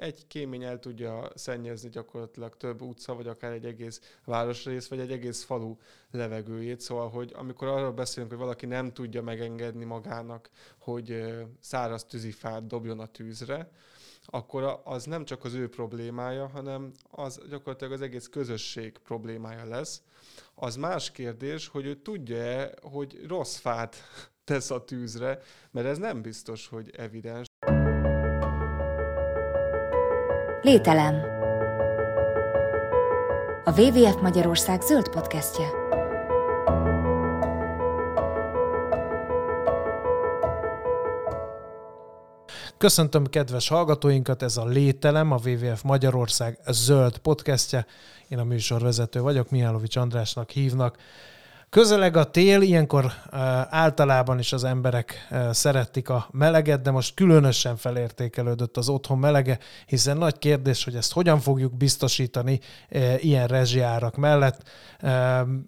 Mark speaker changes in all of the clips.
Speaker 1: egy kémény el tudja szennyezni gyakorlatilag több utca, vagy akár egy egész városrész, vagy egy egész falu levegőjét. Szóval, hogy amikor arról beszélünk, hogy valaki nem tudja megengedni magának, hogy száraz tűzifát dobjon a tűzre, akkor az nem csak az ő problémája, hanem az gyakorlatilag az egész közösség problémája lesz. Az más kérdés, hogy ő tudja-e, hogy rossz fát tesz a tűzre, mert ez nem biztos, hogy evidens.
Speaker 2: Lételem. A WWF Magyarország zöld podcastje.
Speaker 3: Köszöntöm kedves hallgatóinkat, ez a Lételem, a WWF Magyarország zöld podcastje. Én a műsorvezető vagyok, Mihálovics Andrásnak hívnak. Közeleg a tél, ilyenkor általában is az emberek szeretik a meleget, de most különösen felértékelődött az otthon melege, hiszen nagy kérdés, hogy ezt hogyan fogjuk biztosítani ilyen rezsiárak mellett.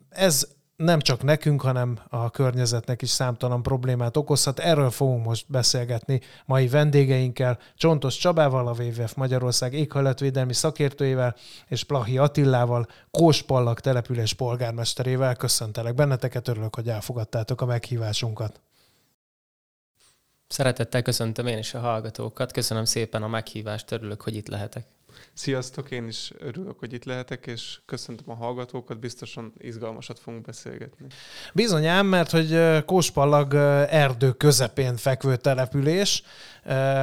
Speaker 3: Ez nem csak nekünk, hanem a környezetnek is számtalan problémát okozhat. Erről fogunk most beszélgetni mai vendégeinkkel, Csontos Csabával, a WWF Magyarország éghajlatvédelmi szakértőjével, és Plahi Attillával, Kóspallak település polgármesterével. Köszöntelek benneteket, örülök, hogy elfogadtátok a meghívásunkat.
Speaker 4: Szeretettel köszöntöm én is a hallgatókat. Köszönöm szépen a meghívást, örülök, hogy itt lehetek.
Speaker 1: Sziasztok, én is örülök, hogy itt lehetek, és köszöntöm a hallgatókat, biztosan izgalmasat fogunk beszélgetni.
Speaker 3: Bizonyám, mert hogy Kóspallag erdő közepén fekvő település,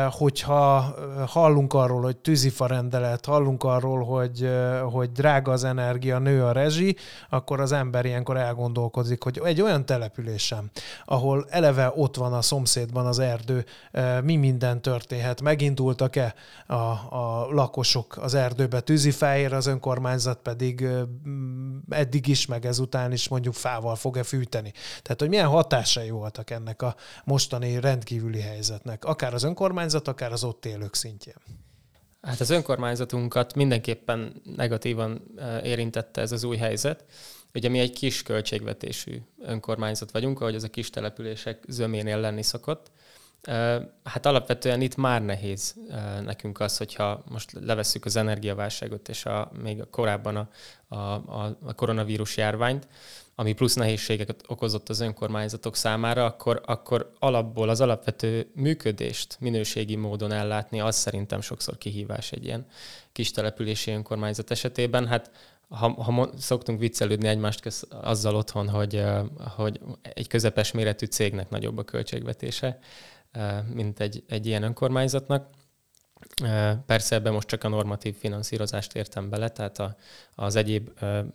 Speaker 3: hogyha hallunk arról, hogy tűzifa rendelet, hallunk arról, hogy, hogy drága az energia, nő a rezsi, akkor az ember ilyenkor elgondolkozik, hogy egy olyan településem, ahol eleve ott van a szomszédban az erdő, mi minden történhet, megindultak-e a, a lakosok az erdőbe tűzifáért, az önkormányzat pedig eddig is, meg ezután is mondjuk fával fog-e fűteni. Tehát, hogy milyen hatásai voltak ennek a mostani rendkívüli helyzetnek, akár az önkormányzat, akár az ott élők szintjén?
Speaker 4: Hát az önkormányzatunkat mindenképpen negatívan érintette ez az új helyzet. Ugye mi egy kis költségvetésű önkormányzat vagyunk, ahogy az a kis települések zöménél lenni szokott. Hát alapvetően itt már nehéz nekünk az, hogyha most levesszük az energiaválságot és a, még korábban a, a, a koronavírus járványt, ami plusz nehézségeket okozott az önkormányzatok számára, akkor, akkor alapból az alapvető működést minőségi módon ellátni, az szerintem sokszor kihívás egy ilyen kis települési önkormányzat esetében. Hát ha, ha szoktunk viccelődni egymást köz, azzal otthon, hogy, hogy egy közepes méretű cégnek nagyobb a költségvetése, mint egy, egy ilyen önkormányzatnak, Persze ebben most csak a normatív finanszírozást értem bele, tehát a, az egyéb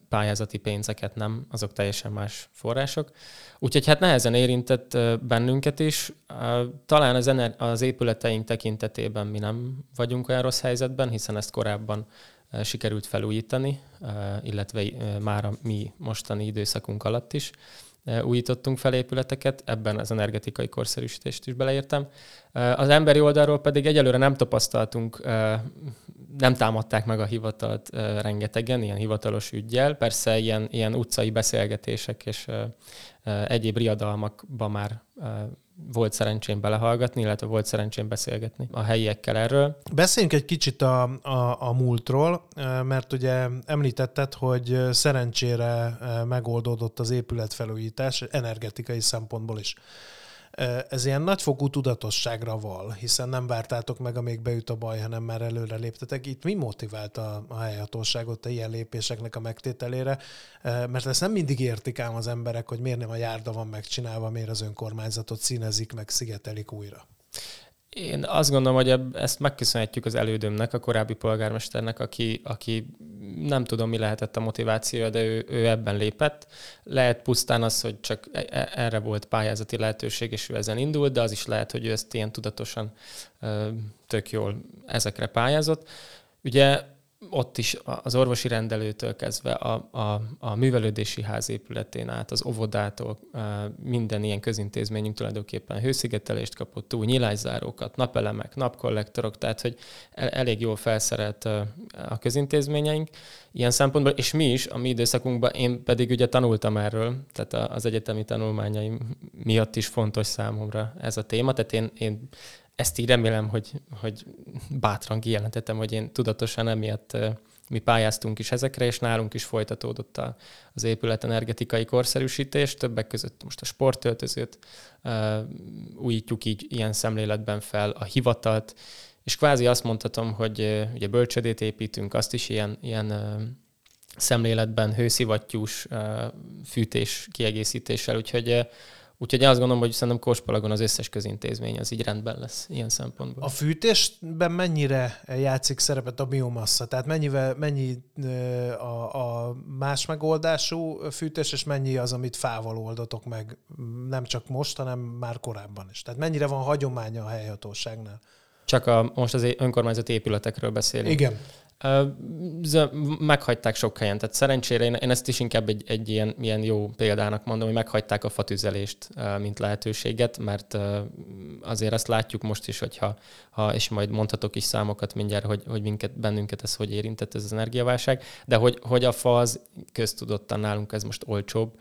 Speaker 4: pályázati pénzeket nem, azok teljesen más források. Úgyhogy hát nehezen érintett bennünket is. Talán az, ener- az épületeink tekintetében mi nem vagyunk olyan rossz helyzetben, hiszen ezt korábban sikerült felújítani, illetve már a mi mostani időszakunk alatt is újítottunk fel épületeket, ebben az energetikai korszerűsítést is beleértem. Az emberi oldalról pedig egyelőre nem tapasztaltunk, nem támadták meg a hivatalt rengetegen, ilyen hivatalos ügyjel. Persze ilyen, ilyen utcai beszélgetések és egyéb riadalmakban már volt szerencsém belehallgatni, illetve volt szerencsém beszélgetni a helyiekkel erről.
Speaker 3: Beszéljünk egy kicsit a, a, a múltról, mert ugye említetted, hogy szerencsére megoldódott az épületfelújítás energetikai szempontból is. Ez ilyen nagyfokú tudatosságra val, hiszen nem vártátok meg, amíg beüt a baj, hanem már előre léptetek. Itt mi motivált a, a helyhatóságot a ilyen lépéseknek a megtételére? Mert ezt nem mindig értik ám az emberek, hogy miért nem a járda van megcsinálva, miért az önkormányzatot színezik, meg szigetelik újra.
Speaker 4: Én azt gondolom, hogy ezt megköszönhetjük az elődömnek, a korábbi polgármesternek, aki, aki nem tudom, mi lehetett a motivációja, de ő, ő ebben lépett. Lehet pusztán az, hogy csak e, e, erre volt pályázati lehetőség, és ő ezen indult, de az is lehet, hogy ő ezt ilyen tudatosan tök jól ezekre pályázott. Ugye ott is az orvosi rendelőtől kezdve a, a, a művelődési ház épületén át, az óvodától, minden ilyen közintézményünk tulajdonképpen hőszigetelést kapott, túl nyilászárókat, napelemek, napkollektorok, tehát hogy elég jól felszerelt a közintézményeink ilyen szempontból, és mi is a mi időszakunkban, én pedig ugye tanultam erről, tehát az egyetemi tanulmányaim miatt is fontos számomra ez a téma, tehát én, én ezt így remélem, hogy, hogy bátran kijelentettem, hogy én tudatosan emiatt mi pályáztunk is ezekre, és nálunk is folytatódott a, az épület energetikai korszerűsítés, többek között most a sportöltözőt uh, újítjuk így ilyen szemléletben fel, a hivatalt, és kvázi azt mondhatom, hogy uh, ugye bölcsödét építünk, azt is ilyen, ilyen szemléletben hőszivattyús uh, fűtés kiegészítéssel, úgyhogy uh, Úgyhogy azt gondolom, hogy szerintem Kospalagon az összes közintézmény az így rendben lesz ilyen szempontból.
Speaker 3: A fűtésben mennyire játszik szerepet a biomassa? Tehát mennyivel, mennyi a, a más megoldású fűtés, és mennyi az, amit fával oldatok meg nem csak most, hanem már korábban is? Tehát mennyire van hagyománya a helyhatóságnál?
Speaker 4: Csak a, most az önkormányzati épületekről beszélünk.
Speaker 3: Igen
Speaker 4: meghagyták sok helyen. Tehát szerencsére én, én ezt is inkább egy, egy ilyen, ilyen jó példának mondom, hogy meghagyták a fatüzelést, mint lehetőséget, mert azért azt látjuk most is, hogyha, ha, és majd mondhatok is számokat mindjárt, hogy, hogy minket, bennünket ez hogy érintett ez az energiaválság, de hogy, hogy a fa az köztudottan nálunk ez most olcsóbb,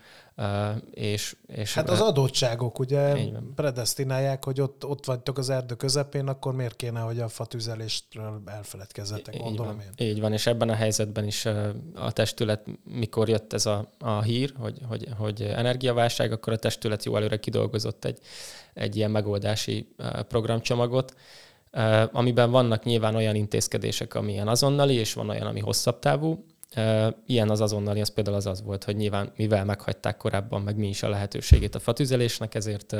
Speaker 4: és, és
Speaker 3: hát az adottságok ugye predestinálják, hogy ott, ott vagytok az erdő közepén, akkor miért kéne, hogy a fatüzeléstről elfeledkezzetek, gondolom
Speaker 4: van, én. Így van, és ebben a helyzetben is a testület, mikor jött ez a, a hír, hogy, hogy, hogy energiaválság, akkor a testület jó előre kidolgozott egy, egy ilyen megoldási programcsomagot, amiben vannak nyilván olyan intézkedések, amilyen azonnali, és van olyan, ami hosszabb távú, Ilyen az azonnali, az például az az volt, hogy nyilván mivel meghagyták korábban, meg mi is a lehetőségét a fatüzelésnek, ezért,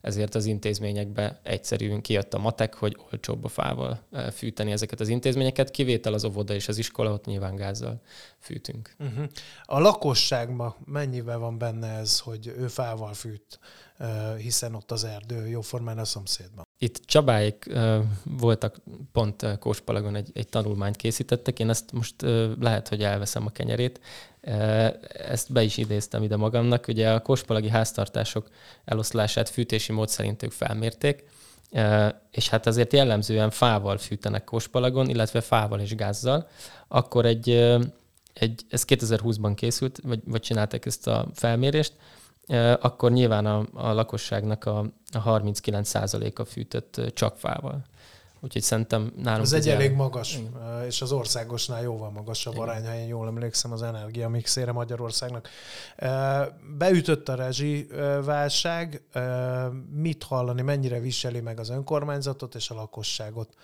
Speaker 4: ezért az intézményekbe egyszerűen kijött a matek, hogy olcsóbb a fával fűteni ezeket az intézményeket, kivétel az óvoda és az iskola, ott nyilván gázzal fűtünk. Uh-huh.
Speaker 3: A lakosságban mennyivel van benne ez, hogy ő fával fűt, hiszen ott az erdő jóformán a szomszédban?
Speaker 4: Itt Csabáik uh, voltak, pont uh, Kóspalagon egy, egy tanulmányt készítettek, én ezt most lehet, hogy elveszem a kenyerét, ezt be is idéztem ide magamnak, ugye a kóspalagi háztartások eloszlását fűtési mód szerint ők felmérték, és hát azért jellemzően fával fűtenek Kóspalagon, illetve fával és gázzal, akkor egy, egy ez 2020-ban készült, vagy, vagy csinálták ezt a felmérést, akkor nyilván a, a lakosságnak a, a 39%-a fűtött csak fával. Úgyhogy szerintem nálunk...
Speaker 3: Ez egy elég magas, Igen. És az országosnál jóval magasabb arány, ha én jól emlékszem az energia mixére Magyarországnak. Beütött a rezsi válság, mit hallani, mennyire viseli meg az önkormányzatot és a lakosságot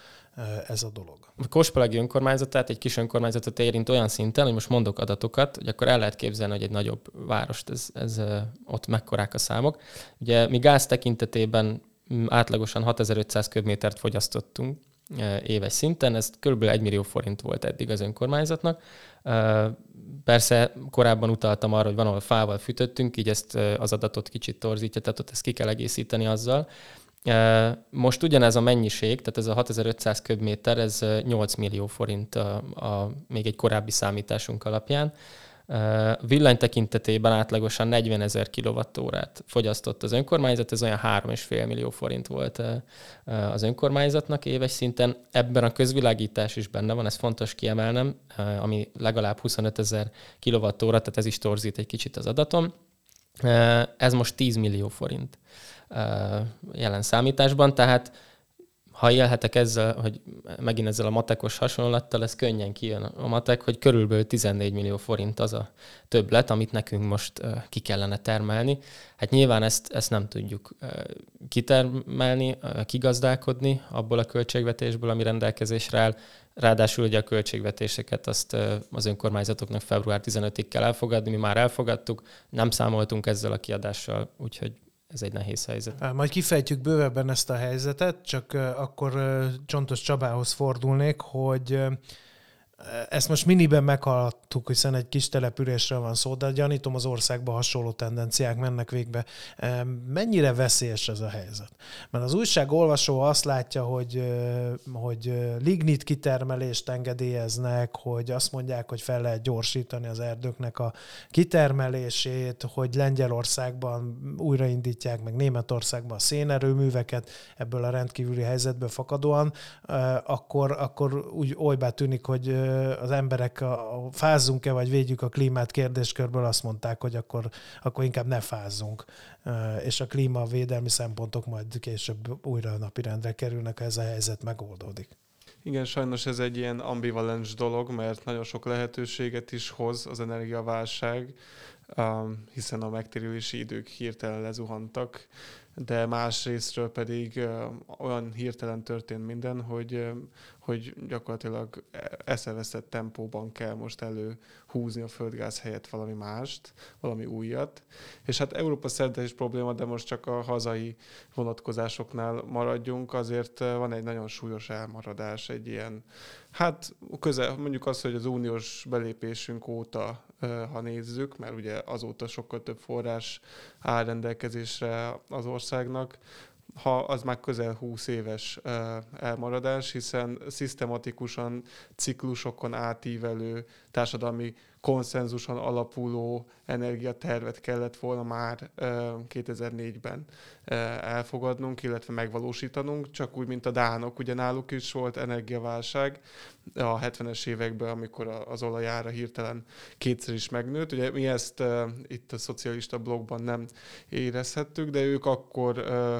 Speaker 3: ez a dolog.
Speaker 4: A Kospalagi önkormányzatát, egy kis önkormányzatot érint olyan szinten, hogy most mondok adatokat, hogy akkor el lehet képzelni, hogy egy nagyobb várost, ez, ez ott mekkorák a számok. Ugye mi gáz tekintetében átlagosan 6500 köbmétert fogyasztottunk éves szinten, ez kb. 1 millió forint volt eddig az önkormányzatnak. Persze korábban utaltam arra, hogy van, ahol fával fűtöttünk, így ezt az adatot kicsit torzítja, tehát ott ezt ki kell egészíteni azzal. Most ugyanez a mennyiség, tehát ez a 6500 köbméter, ez 8 millió forint a, a, még egy korábbi számításunk alapján. Villany tekintetében átlagosan 40 ezer kilovattórát fogyasztott az önkormányzat, ez olyan 3,5 millió forint volt az önkormányzatnak éves szinten. Ebben a közvilágítás is benne van, ez fontos kiemelnem, ami legalább 25 ezer kilovattóra, tehát ez is torzít egy kicsit az adatom. Ez most 10 millió forint jelen számításban, tehát ha élhetek ezzel, hogy megint ezzel a matekos hasonlattal, ez könnyen kijön a matek, hogy körülbelül 14 millió forint az a többlet, amit nekünk most ki kellene termelni. Hát nyilván ezt, ezt nem tudjuk kitermelni, kigazdálkodni abból a költségvetésből, ami rendelkezésre áll. Ráadásul ugye a költségvetéseket azt az önkormányzatoknak február 15-ig kell elfogadni, mi már elfogadtuk, nem számoltunk ezzel a kiadással, úgyhogy ez egy nehéz helyzet.
Speaker 3: Majd kifejtjük bővebben ezt a helyzetet, csak akkor Csontos Csabához fordulnék, hogy ezt most miniben meghallottuk, hiszen egy kis településről van szó, de gyanítom az országban hasonló tendenciák mennek végbe. Mennyire veszélyes ez a helyzet? Mert az újság olvasó azt látja, hogy, hogy lignit kitermelést engedélyeznek, hogy azt mondják, hogy fel lehet gyorsítani az erdőknek a kitermelését, hogy Lengyelországban újraindítják, meg Németországban a szénerőműveket ebből a rendkívüli helyzetből fakadóan, akkor, akkor úgy olybá tűnik, hogy az emberek a, a fázzunk-e, vagy védjük a klímát kérdéskörből, azt mondták, hogy akkor, akkor inkább ne fázzunk. És a klímavédelmi szempontok majd később újra napirendre kerülnek, ha ez a helyzet megoldódik.
Speaker 1: Igen, sajnos ez egy ilyen ambivalens dolog, mert nagyon sok lehetőséget is hoz az energiaválság, hiszen a megtérülési idők hirtelen lezuhantak, de más pedig olyan hirtelen történt minden, hogy, hogy gyakorlatilag eszeveszett tempóban kell most előhúzni a földgáz helyett valami mást, valami újat. És hát Európa szerte is probléma, de most csak a hazai vonatkozásoknál maradjunk, azért van egy nagyon súlyos elmaradás, egy ilyen, hát közel, mondjuk az, hogy az uniós belépésünk óta, ha nézzük, mert ugye azóta sokkal több forrás áll rendelkezésre az országnak, ha az már közel 20 éves elmaradás, hiszen szisztematikusan ciklusokon átívelő társadalmi konszenzuson alapuló energiatervet kellett volna már 2004-ben elfogadnunk, illetve megvalósítanunk, csak úgy, mint a Dánok, ugye náluk is volt energiaválság a 70-es években, amikor az olajára hirtelen kétszer is megnőtt. Ugye mi ezt itt a szocialista blogban nem érezhettük, de ők akkor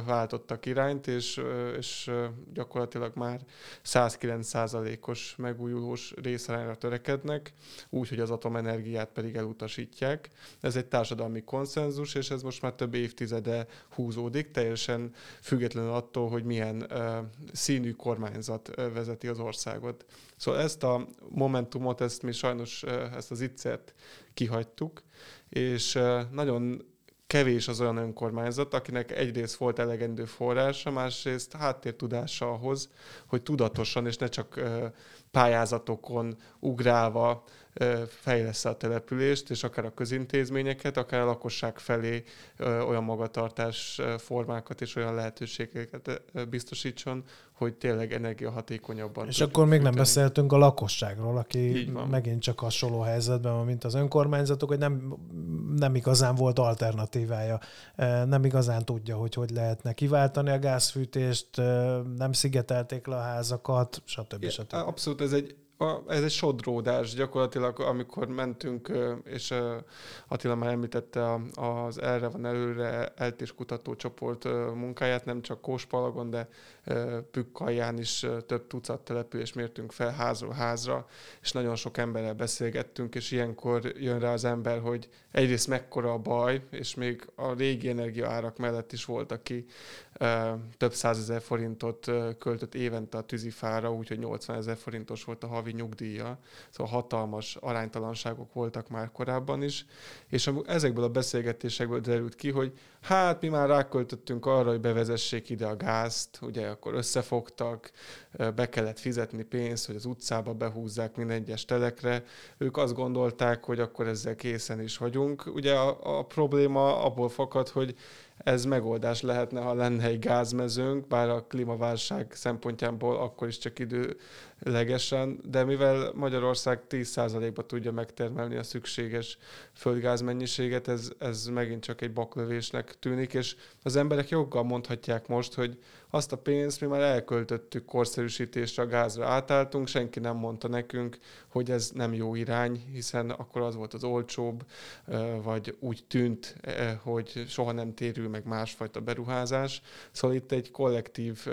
Speaker 1: váltottak irányt, és, és gyakorlatilag már 109%-os megújulós részarányra törekednek, úgyhogy az atomenergiát pedig elutasítják. Ez egy társadalmi konszenzus, és ez most már több évtizede húzódik, teljesen függetlenül attól, hogy milyen uh, színű kormányzat uh, vezeti az országot. Szóval ezt a momentumot, ezt mi sajnos, uh, ezt az ittszert kihagytuk, és nagyon kevés az olyan önkormányzat, akinek egyrészt volt elegendő forrása, másrészt háttértudása ahhoz, hogy tudatosan és ne csak pályázatokon ugrálva fejlesz a települést, és akár a közintézményeket, akár a lakosság felé olyan magatartás formákat és olyan lehetőségeket biztosítson, hogy tényleg energiahatékonyabban.
Speaker 3: És akkor még nem beszéltünk a lakosságról, aki megint csak hasonló helyzetben van, mint az önkormányzatok, hogy nem, nem igazán volt alternatívája. Nem igazán tudja, hogy hogy lehetne kiváltani a gázfűtést, nem szigetelték le a házakat, stb. stb.
Speaker 1: Abszolút, ez egy a, ez egy sodródás gyakorlatilag, amikor mentünk, és Attila már említette az erre van előre eltés kutató csoport munkáját, nem csak Kóspalagon, de Pükkalján is több tucat település mértünk fel házról házra, és nagyon sok emberrel beszélgettünk, és ilyenkor jön rá az ember, hogy egyrészt mekkora a baj, és még a régi energiaárak mellett is volt, aki több százezer forintot költött évente a tűzifára, úgyhogy 80 ezer forintos volt a havi nyugdíja. Szóval hatalmas aránytalanságok voltak már korábban is, és ezekből a beszélgetésekből derült ki, hogy hát mi már ráköltöttünk arra, hogy bevezessék ide a gázt, ugye akkor összefogtak, be kellett fizetni pénzt, hogy az utcába behúzzák minden egyes telekre. Ők azt gondolták, hogy akkor ezzel készen is vagyunk. Ugye a, a probléma abból fakad, hogy ez megoldás lehetne, ha lenne egy gázmezőnk, bár a klímaválság szempontjából akkor is csak időlegesen, de mivel Magyarország 10%-ba tudja megtermelni a szükséges földgázmennyiséget, ez, ez megint csak egy baklövésnek tűnik, és az emberek joggal mondhatják most, hogy azt a pénzt mi már elköltöttük korszerűsítésre, a gázra átálltunk, senki nem mondta nekünk, hogy ez nem jó irány, hiszen akkor az volt az olcsóbb, vagy úgy tűnt, hogy soha nem térül meg másfajta beruházás. Szóval itt egy kollektív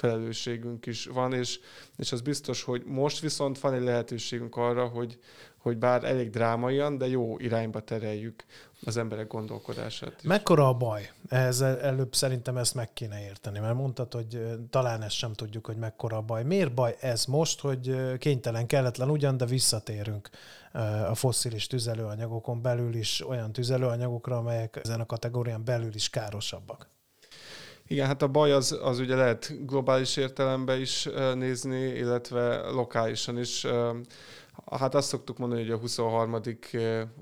Speaker 1: felelősségünk is van, és, és az biztos, hogy most viszont van egy lehetőségünk arra, hogy, hogy bár elég drámaian, de jó irányba tereljük az emberek gondolkodását. Is.
Speaker 3: Mekkora a baj? Ehhez előbb szerintem ezt meg kéne érteni, mert mondtad, hogy talán ezt sem tudjuk, hogy mekkora a baj. Miért baj ez most, hogy kénytelen, kelletlen ugyan, de visszatérünk a fosszilis tüzelőanyagokon belül is olyan tüzelőanyagokra, amelyek ezen a kategórián belül is károsabbak?
Speaker 1: Igen, hát a baj az, az ugye lehet globális értelemben is nézni, illetve lokálisan is Hát azt szoktuk mondani, hogy a 23.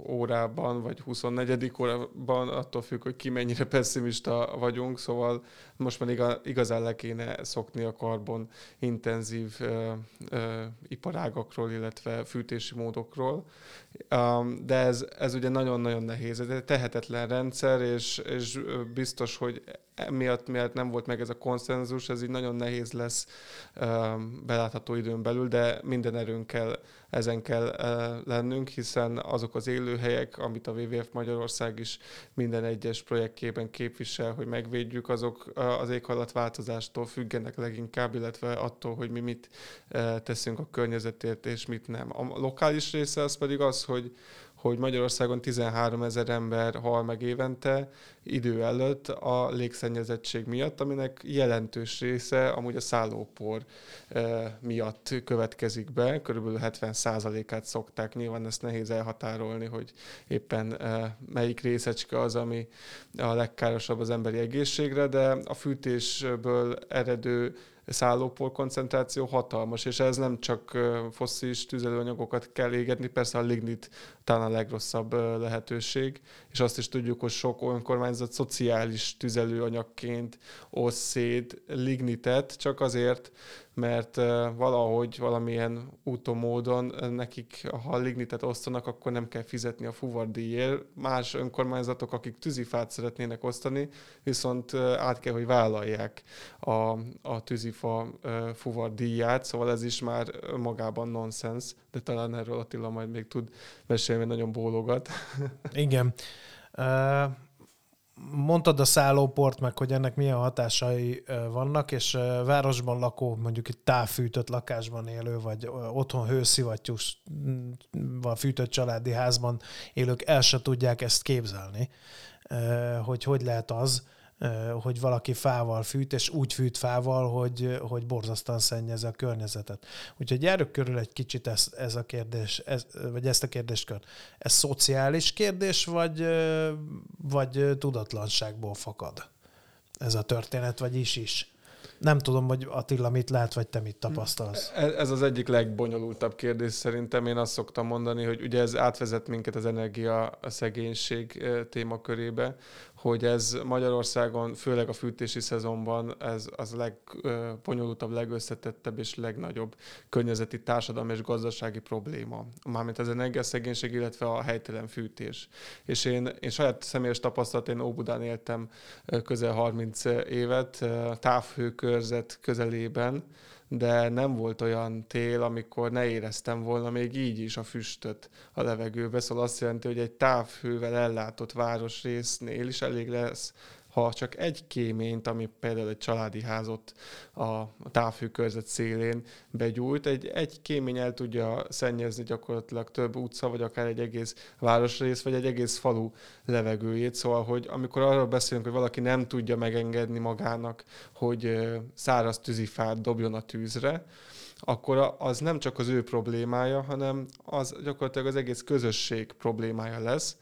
Speaker 1: órában, vagy 24. órában, attól függ, hogy ki mennyire pessimista vagyunk, szóval most már igazán le kéne szokni a karbon intenzív ö, ö, iparágakról, illetve fűtési módokról. De ez, ez ugye nagyon-nagyon nehéz. Ez egy tehetetlen rendszer, és, és biztos, hogy miatt, miatt nem volt meg ez a konszenzus, ez így nagyon nehéz lesz um, belátható időn belül, de minden erőnkkel ezen kell uh, lennünk, hiszen azok az élőhelyek, amit a WWF Magyarország is minden egyes projektjében képvisel, hogy megvédjük, azok uh, az éghajlatváltozástól függenek leginkább, illetve attól, hogy mi mit uh, teszünk a környezetért, és mit nem. A lokális része az pedig az, hogy hogy Magyarországon 13 ezer ember hal meg évente idő előtt a légszennyezettség miatt, aminek jelentős része amúgy a szállópor eh, miatt következik be. Körülbelül 70%-át szokták, nyilván ezt nehéz elhatárolni, hogy éppen eh, melyik részecske az, ami a legkárosabb az emberi egészségre, de a fűtésből eredő szállópor koncentráció hatalmas, és ez nem csak fosszilis tüzelőanyagokat kell égetni, persze a lignit talán a legrosszabb lehetőség, és azt is tudjuk, hogy sok önkormányzat szociális tüzelőanyagként oszt szét lignitet, csak azért, mert valahogy valamilyen úton, módon nekik, ha lignitet osztanak, akkor nem kell fizetni a fuvardíjért. Más önkormányzatok, akik tűzifát szeretnének osztani, viszont át kell, hogy vállalják a, a tűzifa fuvardíját, szóval ez is már magában nonsens, de talán erről Attila majd még tud mesélni, nagyon bólogat.
Speaker 3: Igen. Mondtad a szállóport, meg hogy ennek milyen hatásai vannak, és városban lakó, mondjuk egy távfűtött lakásban élő, vagy otthon hőszivattyús, fűtött családi házban élők el se tudják ezt képzelni, hogy hogy lehet az, hogy valaki fával fűt, és úgy fűt fával, hogy, hogy borzasztóan szennyezi a környezetet. Úgyhogy járjuk körül egy kicsit ez, ez a kérdés, ez, vagy ezt a kérdéskört. Ez szociális kérdés, vagy, vagy tudatlanságból fakad ez a történet, vagy is is? Nem tudom, hogy Attila mit lát, vagy te mit tapasztalsz.
Speaker 1: E, ez az egyik legbonyolultabb kérdés szerintem. Én azt szoktam mondani, hogy ugye ez átvezet minket az energia a szegénység témakörébe, hogy ez Magyarországon, főleg a fűtési szezonban, ez az legbonyolultabb, legösszetettebb és legnagyobb környezeti, társadalmi és gazdasági probléma. Mármint az energiaszegénység, illetve a helytelen fűtés. És én, én saját személyes tapasztalat, én Óbudán éltem közel 30 évet, távhőkörzet közelében, de nem volt olyan tél, amikor ne éreztem volna még így is a füstöt a levegőbe. Szóval azt jelenti, hogy egy távhővel ellátott városrésznél is elég lesz ha csak egy kéményt, ami például egy családi házot a távhőkörzet szélén begyújt, egy, egy kémény el tudja szennyezni gyakorlatilag több utca, vagy akár egy egész városrész, vagy egy egész falu levegőjét. Szóval, hogy amikor arról beszélünk, hogy valaki nem tudja megengedni magának, hogy száraz tűzifát dobjon a tűzre, akkor az nem csak az ő problémája, hanem az gyakorlatilag az egész közösség problémája lesz.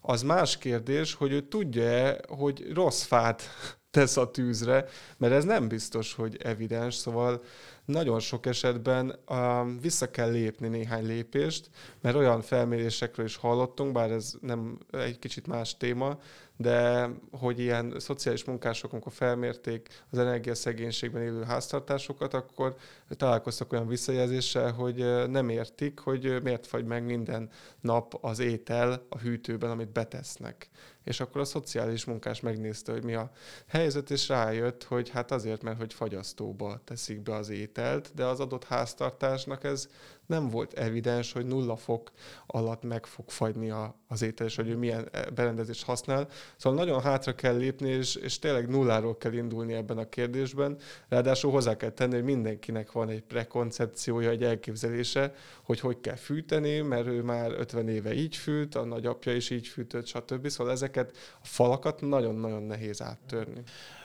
Speaker 1: Az más kérdés, hogy ő tudja hogy rossz fát tesz a tűzre, mert ez nem biztos, hogy evidens, szóval nagyon sok esetben um, vissza kell lépni néhány lépést, mert olyan felmérésekről is hallottunk, bár ez nem egy kicsit más téma, de hogy ilyen szociális munkások, amikor felmérték az energiaszegénységben élő háztartásokat, akkor találkoztak olyan visszajelzéssel, hogy nem értik, hogy miért fagy meg minden nap az étel a hűtőben, amit betesznek. És akkor a szociális munkás megnézte, hogy mi a helyzet, és rájött, hogy hát azért, mert hogy fagyasztóba teszik be az ételt, de az adott háztartásnak ez nem volt evidens, hogy nulla fok alatt meg fog fagyni a, az étel, és hogy ő milyen eh, berendezést használ. Szóval nagyon hátra kell lépni, és, és tényleg nulláról kell indulni ebben a kérdésben. Ráadásul hozzá kell tenni, hogy mindenkinek van egy prekoncepciója, egy elképzelése, hogy hogy kell fűteni, mert ő már 50 éve így fűt, a nagyapja is így fűtött, stb. Szóval ezeket a falakat nagyon-nagyon nehéz áttörni.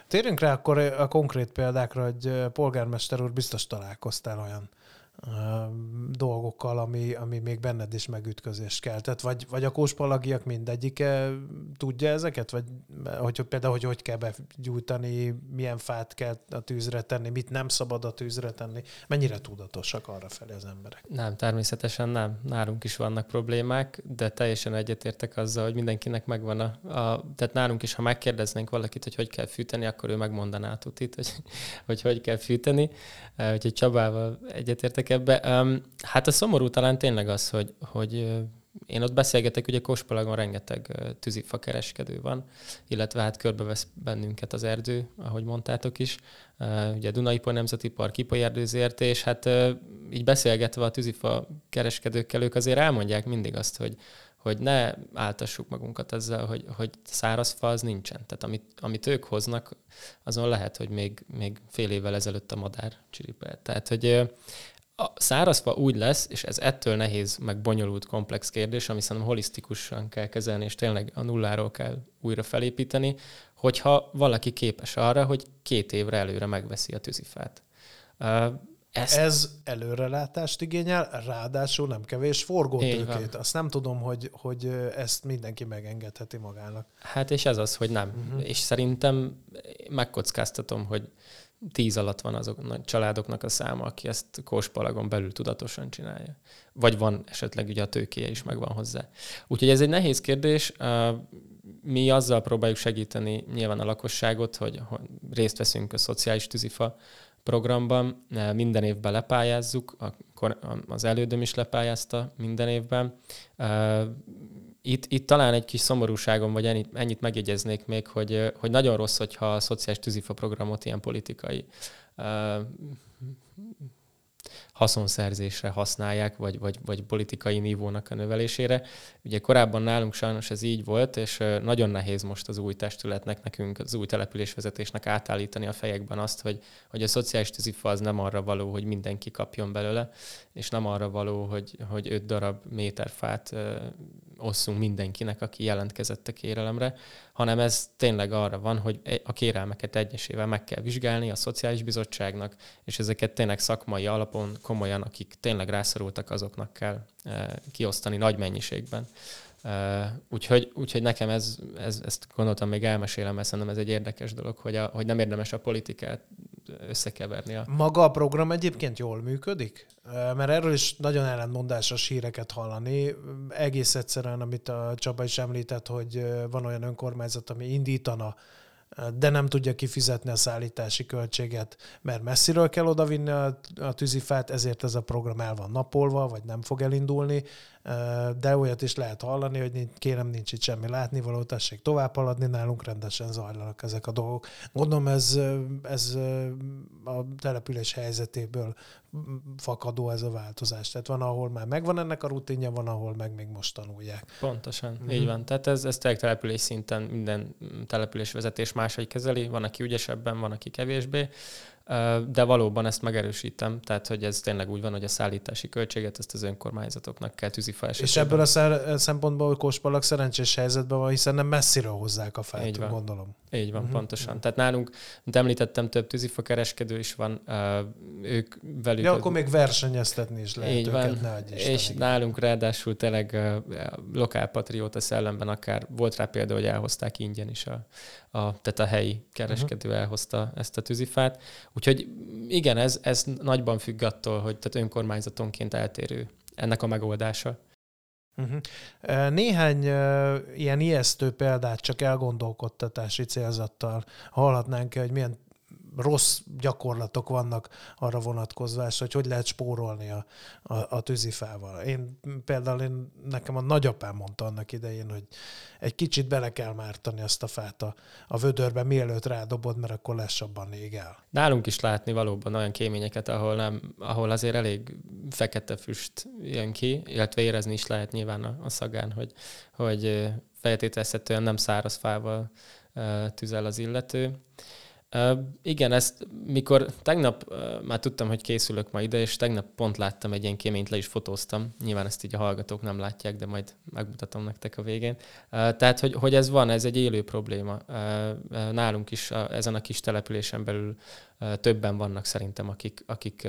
Speaker 3: Térjünk rá akkor a konkrét példákra, hogy polgármester úr biztos találkoztál olyan dolgokkal, ami, ami még benned is megütközést keltett. Vagy, vagy a kóspalagiak mindegyike tudja ezeket? Vagy hogy például, hogy hogy kell begyújtani, milyen fát kell a tűzre tenni, mit nem szabad a tűzre tenni? Mennyire tudatosak arra felé az emberek?
Speaker 4: Nem, természetesen nem. Nálunk is vannak problémák, de teljesen egyetértek azzal, hogy mindenkinek megvan a, a tehát nálunk is, ha megkérdeznénk valakit, hogy hogy kell fűteni, akkor ő megmondaná a tutit, hogy hogy, hogy kell fűteni. Úgyhogy Csabával egyetértek ebbe. Um, hát a szomorú talán tényleg az, hogy, hogy én ott beszélgetek, ugye Kospalagon rengeteg tűzifa kereskedő van, illetve hát körbevesz bennünket az erdő, ahogy mondtátok is. Ugye Dunaipor Nemzeti Park, Ipai Erdőzért, és hát így beszélgetve a tűzifa kereskedőkkel, ők azért elmondják mindig azt, hogy, hogy ne áltassuk magunkat ezzel, hogy, hogy száraz fa az nincsen. Tehát amit, amit ők hoznak, azon lehet, hogy még, még fél évvel ezelőtt a madár csiripelt. Tehát, hogy a szárazfa úgy lesz, és ez ettől nehéz, meg bonyolult, komplex kérdés, ami szerintem holisztikusan kell kezelni, és tényleg a nulláról kell újra felépíteni, hogyha valaki képes arra, hogy két évre előre megveszi a tűzifát.
Speaker 3: Ezt... Ez előrelátást igényel, ráadásul nem kevés forgótőkét. Azt nem tudom, hogy, hogy ezt mindenki megengedheti magának.
Speaker 4: Hát és ez az, hogy nem. Uh-huh. És szerintem megkockáztatom, hogy tíz alatt van azok a családoknak a száma, aki ezt kóspalagon belül tudatosan csinálja. Vagy van esetleg ugye a tőkéje is megvan hozzá. Úgyhogy ez egy nehéz kérdés. Mi azzal próbáljuk segíteni nyilván a lakosságot, hogy részt veszünk a szociális tűzifa programban, minden évben lepályázzuk, az elődöm is lepályázta minden évben. Itt, itt talán egy kis szomorúságom, vagy ennyit, ennyit megjegyeznék még, hogy, hogy nagyon rossz, hogyha a szociális tűzifa programot ilyen politikai haszonszerzésre használják, vagy, vagy, vagy politikai nívónak a növelésére. Ugye korábban nálunk sajnos ez így volt, és nagyon nehéz most az új testületnek, nekünk az új településvezetésnek átállítani a fejekben azt, hogy, hogy a szociális tűzifa az nem arra való, hogy mindenki kapjon belőle, és nem arra való, hogy, hogy öt darab méterfát osszunk mindenkinek, aki jelentkezett a kérelemre, hanem ez tényleg arra van, hogy e, a kérelmeket egyesével meg kell vizsgálni a Szociális Bizottságnak, és ezeket tényleg szakmai alapon komolyan, akik tényleg rászorultak, azoknak kell e, kiosztani nagy mennyiségben. Úgyhogy, úgyhogy nekem ez, ez, ezt gondoltam, még elmesélem, mert szerintem ez egy érdekes dolog, hogy, a, hogy nem érdemes a politikát összekeverni. A...
Speaker 3: Maga a program egyébként jól működik? Mert erről is nagyon ellentmondásos híreket hallani. Egész egyszerűen, amit a Csaba is említett, hogy van olyan önkormányzat, ami indítana de nem tudja kifizetni a szállítási költséget, mert messziről kell odavinni a, tűzifát, ezért ez a program el van napolva, vagy nem fog elindulni, de olyat is lehet hallani, hogy kérem, nincs itt semmi látnivaló, tessék tovább haladni, nálunk rendesen zajlanak ezek a dolgok. Gondolom ez, ez a település helyzetéből fakadó ez a változás. Tehát van, ahol már megvan ennek a rutinja, van, ahol meg még most tanulják.
Speaker 4: Pontosan, mm-hmm. így van. Tehát ez, ez tényleg település szinten minden településvezetés máshogy kezeli, van, aki ügyesebben, van, aki kevésbé de valóban ezt megerősítem, tehát hogy ez tényleg úgy van, hogy a szállítási költséget ezt az önkormányzatoknak kell tűzifa
Speaker 3: esetében. És ebből a szer- szempontból hogy Kóspalak szerencsés helyzetben van, hiszen nem messziről hozzák a fát, Így van. gondolom.
Speaker 4: Így van, uh-huh. pontosan. Tehát nálunk, mint említettem, több tűzifa kereskedő is van, ők velük...
Speaker 3: Ja, akkor még versenyeztetni is lehet Így őket, van. ne
Speaker 4: És nálunk ráadásul tényleg lokálpatrióta szellemben akár volt rá példa, hogy elhozták ingyen is a, a, tehát a helyi kereskedő uh-huh. elhozta ezt a tűzifát. Úgyhogy igen, ez, ez nagyban függ attól, hogy tehát önkormányzatonként eltérő ennek a megoldása.
Speaker 3: Uh-huh. Néhány uh, ilyen ijesztő példát csak elgondolkodtatási célzattal hallhatnánk, hogy milyen rossz gyakorlatok vannak arra vonatkozvás, hogy hogy lehet spórolni a, a, a tűzifával. Én például én, nekem a nagyapám mondta annak idején, hogy egy kicsit bele kell mártani azt a fát a, a vödörbe, mielőtt rádobod, mert akkor lassabban ég el.
Speaker 4: Nálunk is látni valóban olyan kéményeket, ahol, nem, ahol azért elég fekete füst jön ki, illetve érezni is lehet nyilván a, a szagán, hogy, hogy feltételezhetően nem száraz fával tüzel az illető. Igen, ezt mikor tegnap már tudtam, hogy készülök ma ide, és tegnap pont láttam egy ilyen kéményt, le is fotóztam. Nyilván ezt így a hallgatók nem látják, de majd megmutatom nektek a végén. Tehát, hogy, hogy ez van, ez egy élő probléma. Nálunk is a, ezen a kis településen belül többen vannak szerintem, akik, akik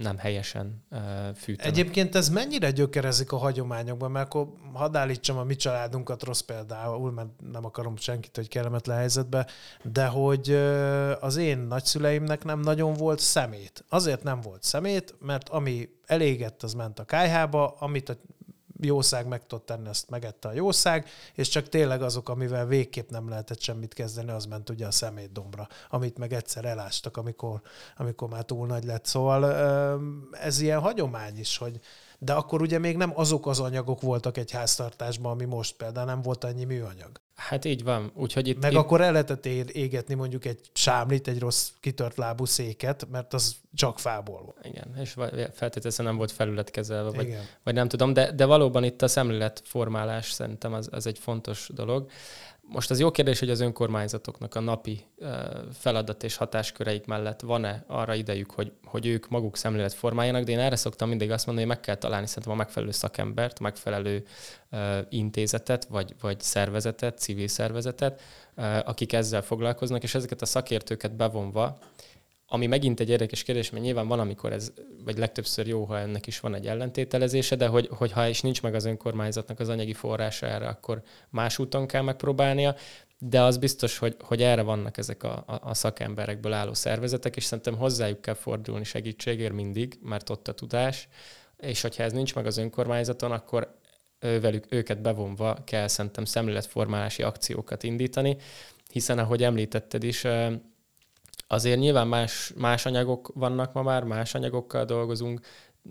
Speaker 4: nem helyesen fűtenek.
Speaker 3: Egyébként ez mennyire gyökerezik a hagyományokban, mert akkor hadd állítsam a mi családunkat rossz például, mert nem akarom senkit, hogy kellemetlen helyzetbe, de hogy az én nagyszüleimnek nem nagyon volt szemét. Azért nem volt szemét, mert ami elégett, az ment a kájhába, amit a jószág meg tudott tenni, azt megette a jószág, és csak tényleg azok, amivel végképp nem lehetett semmit kezdeni, az ment ugye a szemétdombra, amit meg egyszer elástak, amikor, amikor már túl nagy lett. Szóval ez ilyen hagyomány is, hogy de akkor ugye még nem azok az anyagok voltak egy háztartásban, ami most például nem volt annyi műanyag.
Speaker 4: Hát így van. Úgyhogy itt,
Speaker 3: Meg
Speaker 4: itt...
Speaker 3: akkor el lehetett égetni mondjuk egy sámlit, egy rossz kitört lábú széket, mert az csak fából volt.
Speaker 4: Igen, és feltétlenül nem volt felületkezelve, vagy, vagy nem tudom, de, de valóban itt a szemléletformálás szerintem az, az egy fontos dolog. Most az jó kérdés, hogy az önkormányzatoknak a napi feladat és hatásköreik mellett van-e arra idejük, hogy, hogy ők maguk szemlélet formáljanak, de én erre szoktam mindig azt mondani, hogy meg kell találni szerintem a megfelelő szakembert, megfelelő intézetet, vagy, vagy szervezetet, civil szervezetet, akik ezzel foglalkoznak, és ezeket a szakértőket bevonva ami megint egy érdekes kérdés, mert nyilván van, amikor ez, vagy legtöbbször jó, ha ennek is van egy ellentételezése, de hogy, hogyha is nincs meg az önkormányzatnak az anyagi forrása erre, akkor más úton kell megpróbálnia, de az biztos, hogy, hogy erre vannak ezek a, a, a szakemberekből álló szervezetek, és szerintem hozzájuk kell fordulni segítségért mindig, mert ott a tudás, és hogyha ez nincs meg az önkormányzaton, akkor velük, őket bevonva kell szerintem szemléletformálási akciókat indítani, hiszen ahogy említetted is, Azért nyilván más, más anyagok vannak ma már, más anyagokkal dolgozunk,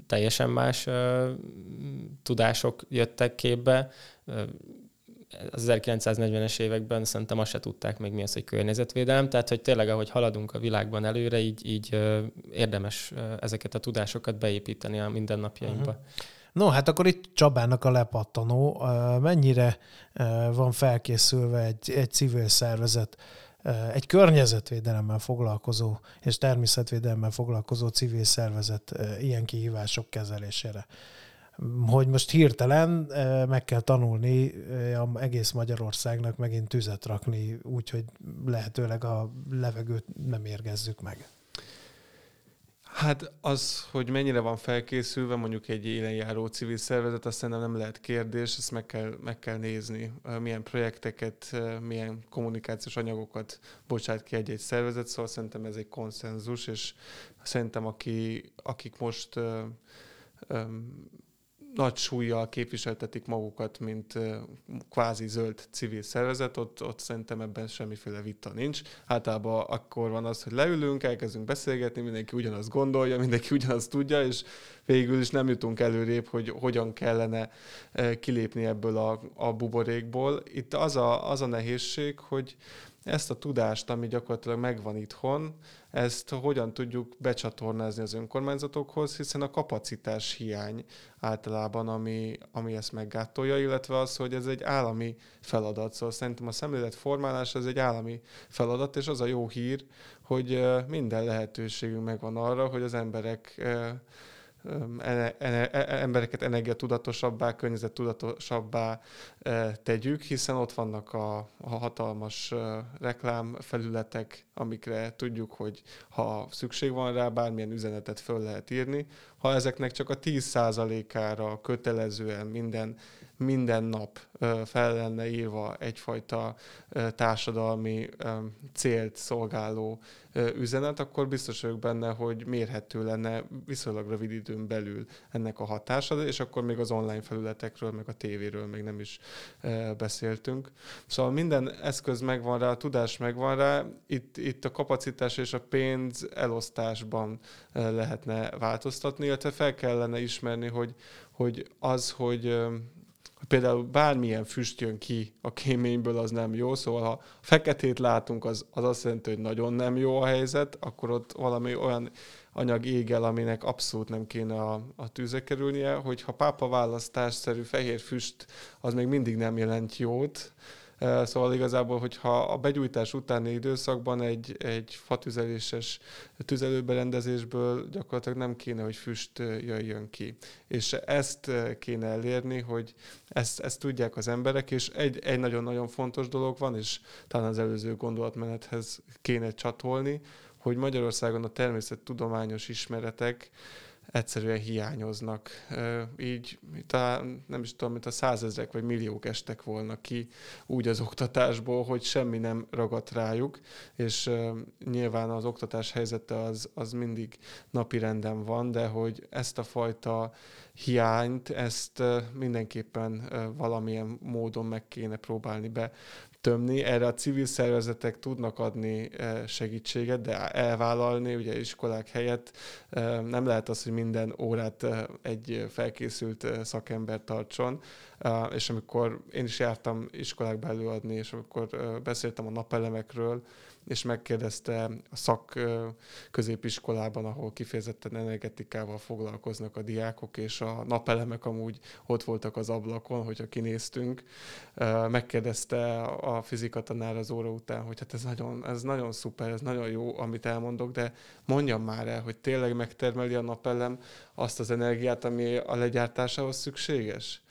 Speaker 4: teljesen más uh, tudások jöttek képbe. Az 1940-es években szerintem azt se tudták még mi az, hogy környezetvédelem, tehát hogy tényleg ahogy haladunk a világban előre, így, így uh, érdemes uh, ezeket a tudásokat beépíteni a mindennapjainkba. Uh-huh.
Speaker 3: No, hát akkor itt Csabának a lepattanó. Mennyire van felkészülve egy, egy civil szervezet egy környezetvédelemmel foglalkozó és természetvédelemmel foglalkozó civil szervezet ilyen kihívások kezelésére. Hogy most hirtelen meg kell tanulni egész Magyarországnak megint tüzet rakni, úgyhogy lehetőleg a levegőt nem érgezzük meg.
Speaker 1: Hát az, hogy mennyire van felkészülve mondjuk egy élenjáró civil szervezet, azt szerintem nem lehet kérdés, ezt meg kell, meg kell nézni. Milyen projekteket, milyen kommunikációs anyagokat bocsát ki egy-egy szervezet, szóval szerintem ez egy konszenzus, és szerintem aki, akik most nagy súlyjal képviseltetik magukat, mint kvázi zöld civil szervezet, ott, ott szerintem ebben semmiféle vita nincs. Általában akkor van az, hogy leülünk, elkezdünk beszélgetni, mindenki ugyanazt gondolja, mindenki ugyanazt tudja, és végül is nem jutunk előrébb, hogy hogyan kellene kilépni ebből a, a buborékból. Itt az a, az a nehézség, hogy ezt a tudást, ami gyakorlatilag megvan itthon, ezt hogyan tudjuk becsatornázni az önkormányzatokhoz, hiszen a kapacitás hiány általában, ami, ami ezt meggátolja, illetve az, hogy ez egy állami feladat. Szóval szerintem a szemlélet formálás ez egy állami feladat, és az a jó hír, hogy minden lehetőségünk megvan arra, hogy az emberek ene, ene, e, embereket energiatudatosabbá, környezettudatosabbá tegyük, hiszen ott vannak a, a hatalmas reklámfelületek, amikre tudjuk, hogy ha szükség van rá, bármilyen üzenetet föl lehet írni. Ha ezeknek csak a 10%-ára kötelezően minden minden nap fel lenne írva egyfajta társadalmi célt szolgáló üzenet, akkor biztos vagyok benne, hogy mérhető lenne viszonylag rövid időn belül ennek a hatása, és akkor még az online felületekről, meg a tévéről még nem is beszéltünk. Szóval minden eszköz megvan rá, a tudás megvan rá, itt, itt a kapacitás és a pénz elosztásban lehetne változtatni, illetve fel kellene ismerni, hogy, hogy az, hogy például bármilyen füst jön ki a kéményből, az nem jó, szóval ha feketét látunk, az, az azt jelenti, hogy nagyon nem jó a helyzet, akkor ott valami olyan anyag égel, aminek abszolút nem kéne a, a tűzre kerülnie, hogyha pápa választásszerű fehér füst, az még mindig nem jelent jót, Szóval igazából, hogyha a begyújtás utáni időszakban egy, egy fatüzeléses tüzelőberendezésből gyakorlatilag nem kéne, hogy füst jöjjön ki. És ezt kéne elérni, hogy ezt, ezt tudják az emberek, és egy, egy nagyon-nagyon fontos dolog van, és talán az előző gondolatmenethez kéne csatolni, hogy Magyarországon a természettudományos ismeretek egyszerűen hiányoznak. Így talán nem is tudom, mint a százezrek vagy milliók estek volna ki úgy az oktatásból, hogy semmi nem ragadt rájuk, és nyilván az oktatás helyzete az, az mindig napi renden van, de hogy ezt a fajta hiányt, ezt mindenképpen valamilyen módon meg kéne próbálni be tömni. Erre a civil szervezetek tudnak adni eh, segítséget, de elvállalni ugye iskolák helyett eh, nem lehet az, hogy minden órát eh, egy felkészült szakember tartson. És amikor én is jártam iskolákba előadni, és amikor beszéltem a napelemekről, és megkérdezte a szak középiskolában, ahol kifejezetten energetikával foglalkoznak a diákok, és a napelemek amúgy ott voltak az ablakon, hogyha kinéztünk. Megkérdezte a fizika tanár az óra után, hogy hát ez nagyon, ez nagyon szuper, ez nagyon jó, amit elmondok, de mondjam már el, hogy tényleg megtermeli a napelem azt az energiát, ami a legyártásához szükséges?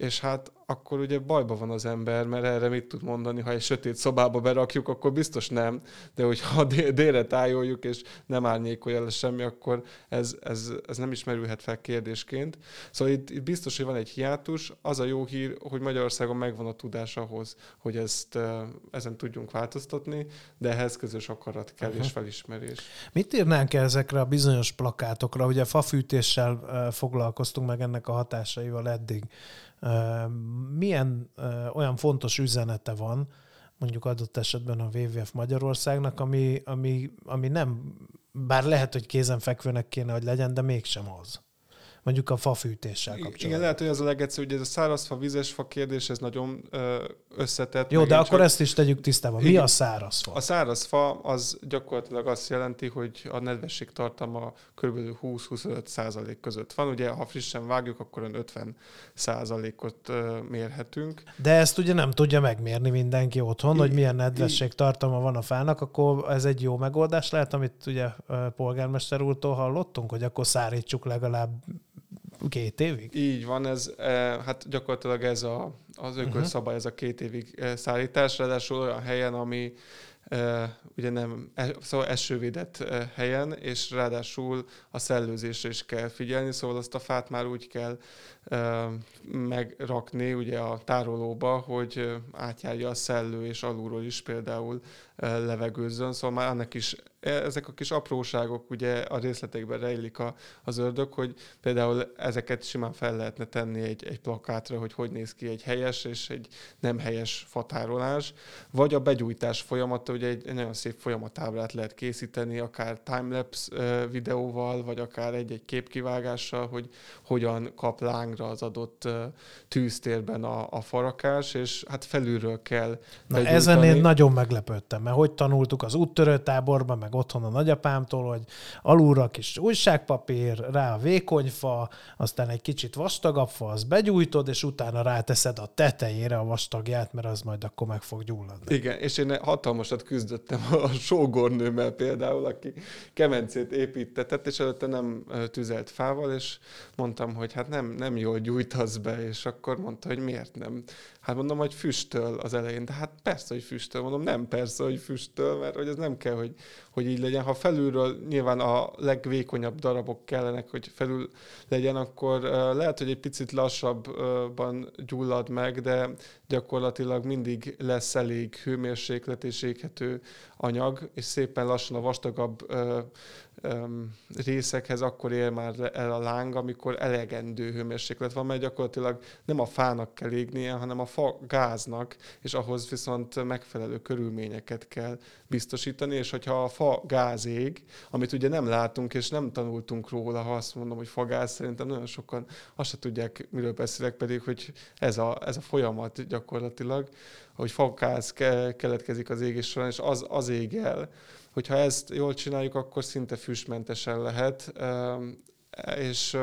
Speaker 1: És hát akkor ugye bajba van az ember, mert erre mit tud mondani, ha egy sötét szobába berakjuk, akkor biztos nem, de hogyha délre tájoljuk, és nem árnyékolja le semmi, akkor ez, ez, ez nem is merülhet fel kérdésként. Szóval itt, itt biztos, hogy van egy hiátus. Az a jó hír, hogy Magyarországon megvan a tudás ahhoz, hogy ezt ezen tudjunk változtatni, de ehhez közös akarat kell uh-huh. és felismerés.
Speaker 3: Mit írnánk ezekre a bizonyos plakátokra? Ugye fafűtéssel foglalkoztunk meg ennek a hatásaival eddig milyen olyan fontos üzenete van, mondjuk adott esetben a WWF Magyarországnak, ami, ami, ami nem, bár lehet, hogy kézenfekvőnek kéne, hogy legyen, de mégsem az mondjuk a fafűtéssel kapcsolatban.
Speaker 1: Igen, lehet, hogy az a legegyszerűbb, hogy ez a szárazfa, vizesfa kérdés, ez nagyon összetett.
Speaker 3: Jó, de akkor csak... ezt is tegyük tisztában. Mi a szárazfa?
Speaker 1: A szárazfa az gyakorlatilag azt jelenti, hogy a nedvesség tartalma kb. 20-25 százalék között van. Ugye, ha frissen vágjuk, akkor 50 százalékot mérhetünk.
Speaker 3: De ezt ugye nem tudja megmérni mindenki otthon, I- hogy milyen nedvesség tartalma van a fának, akkor ez egy jó megoldás lehet, amit ugye polgármester úrtól hallottunk, hogy akkor szárítsuk legalább két évig?
Speaker 1: Így van, ez, hát gyakorlatilag ez a, az ökölszabály, ez a két évig szállítás, ráadásul olyan helyen, ami ugye nem, e, szóval esővédett helyen, és ráadásul a szellőzésre is kell figyelni, szóval azt a fát már úgy kell megrakni ugye a tárolóba, hogy átjárja a szellő, és alulról is például levegőzzön, szóval már ennek is ezek a kis apróságok ugye a részletekben rejlik a, az ördög, hogy például ezeket simán fel lehetne tenni egy, egy plakátra, hogy hogy néz ki egy helyes és egy nem helyes fatárolás, vagy a begyújtás folyamata, ugye egy, egy nagyon szép folyamatábrát lehet készíteni, akár timelapse videóval, vagy akár egy-egy képkivágással, hogy hogyan kap lángra az adott tűztérben a, a farakás, és hát felülről kell
Speaker 3: Na ezen én nagyon meglepődtem, mert hogy tanultuk az úttörőtáborban, meg otthon a nagyapámtól, hogy alulra kis újságpapír, rá a vékonyfa, aztán egy kicsit vastagabb fa, az begyújtod, és utána ráteszed a tetejére a vastagját, mert az majd akkor meg fog gyulladni.
Speaker 1: Igen, és én hatalmasat küzdöttem a sógornőmmel például, aki kemencét építetett, és előtte nem tüzelt fával, és mondtam, hogy hát nem, nem jól gyújtasz be, és akkor mondta, hogy miért nem. Hát mondom, hogy füstöl az elején, de hát persze, hogy füstöl. Mondom, nem persze, hogy füstöl, mert hogy ez nem kell, hogy, hogy így legyen. Ha felülről nyilván a legvékonyabb darabok kellenek, hogy felül legyen, akkor lehet, hogy egy picit lassabban gyullad meg, de gyakorlatilag mindig lesz elég hőmérséklet és éghető anyag, és szépen lassan a vastagabb részekhez akkor ér már el a láng, amikor elegendő hőmérséklet van, mert gyakorlatilag nem a fának kell égnie, hanem a fa gáznak, és ahhoz viszont megfelelő körülményeket kell biztosítani, és hogyha a fa gáz ég, amit ugye nem látunk, és nem tanultunk róla, ha azt mondom, hogy fagáz, szerintem nagyon sokan azt se tudják, miről beszélek, pedig, hogy ez a, ez a folyamat gyakorlatilag, hogy fagáz keletkezik az égés során, és az, az ég el, hogyha ezt jól csináljuk, akkor szinte füstmentesen lehet, és,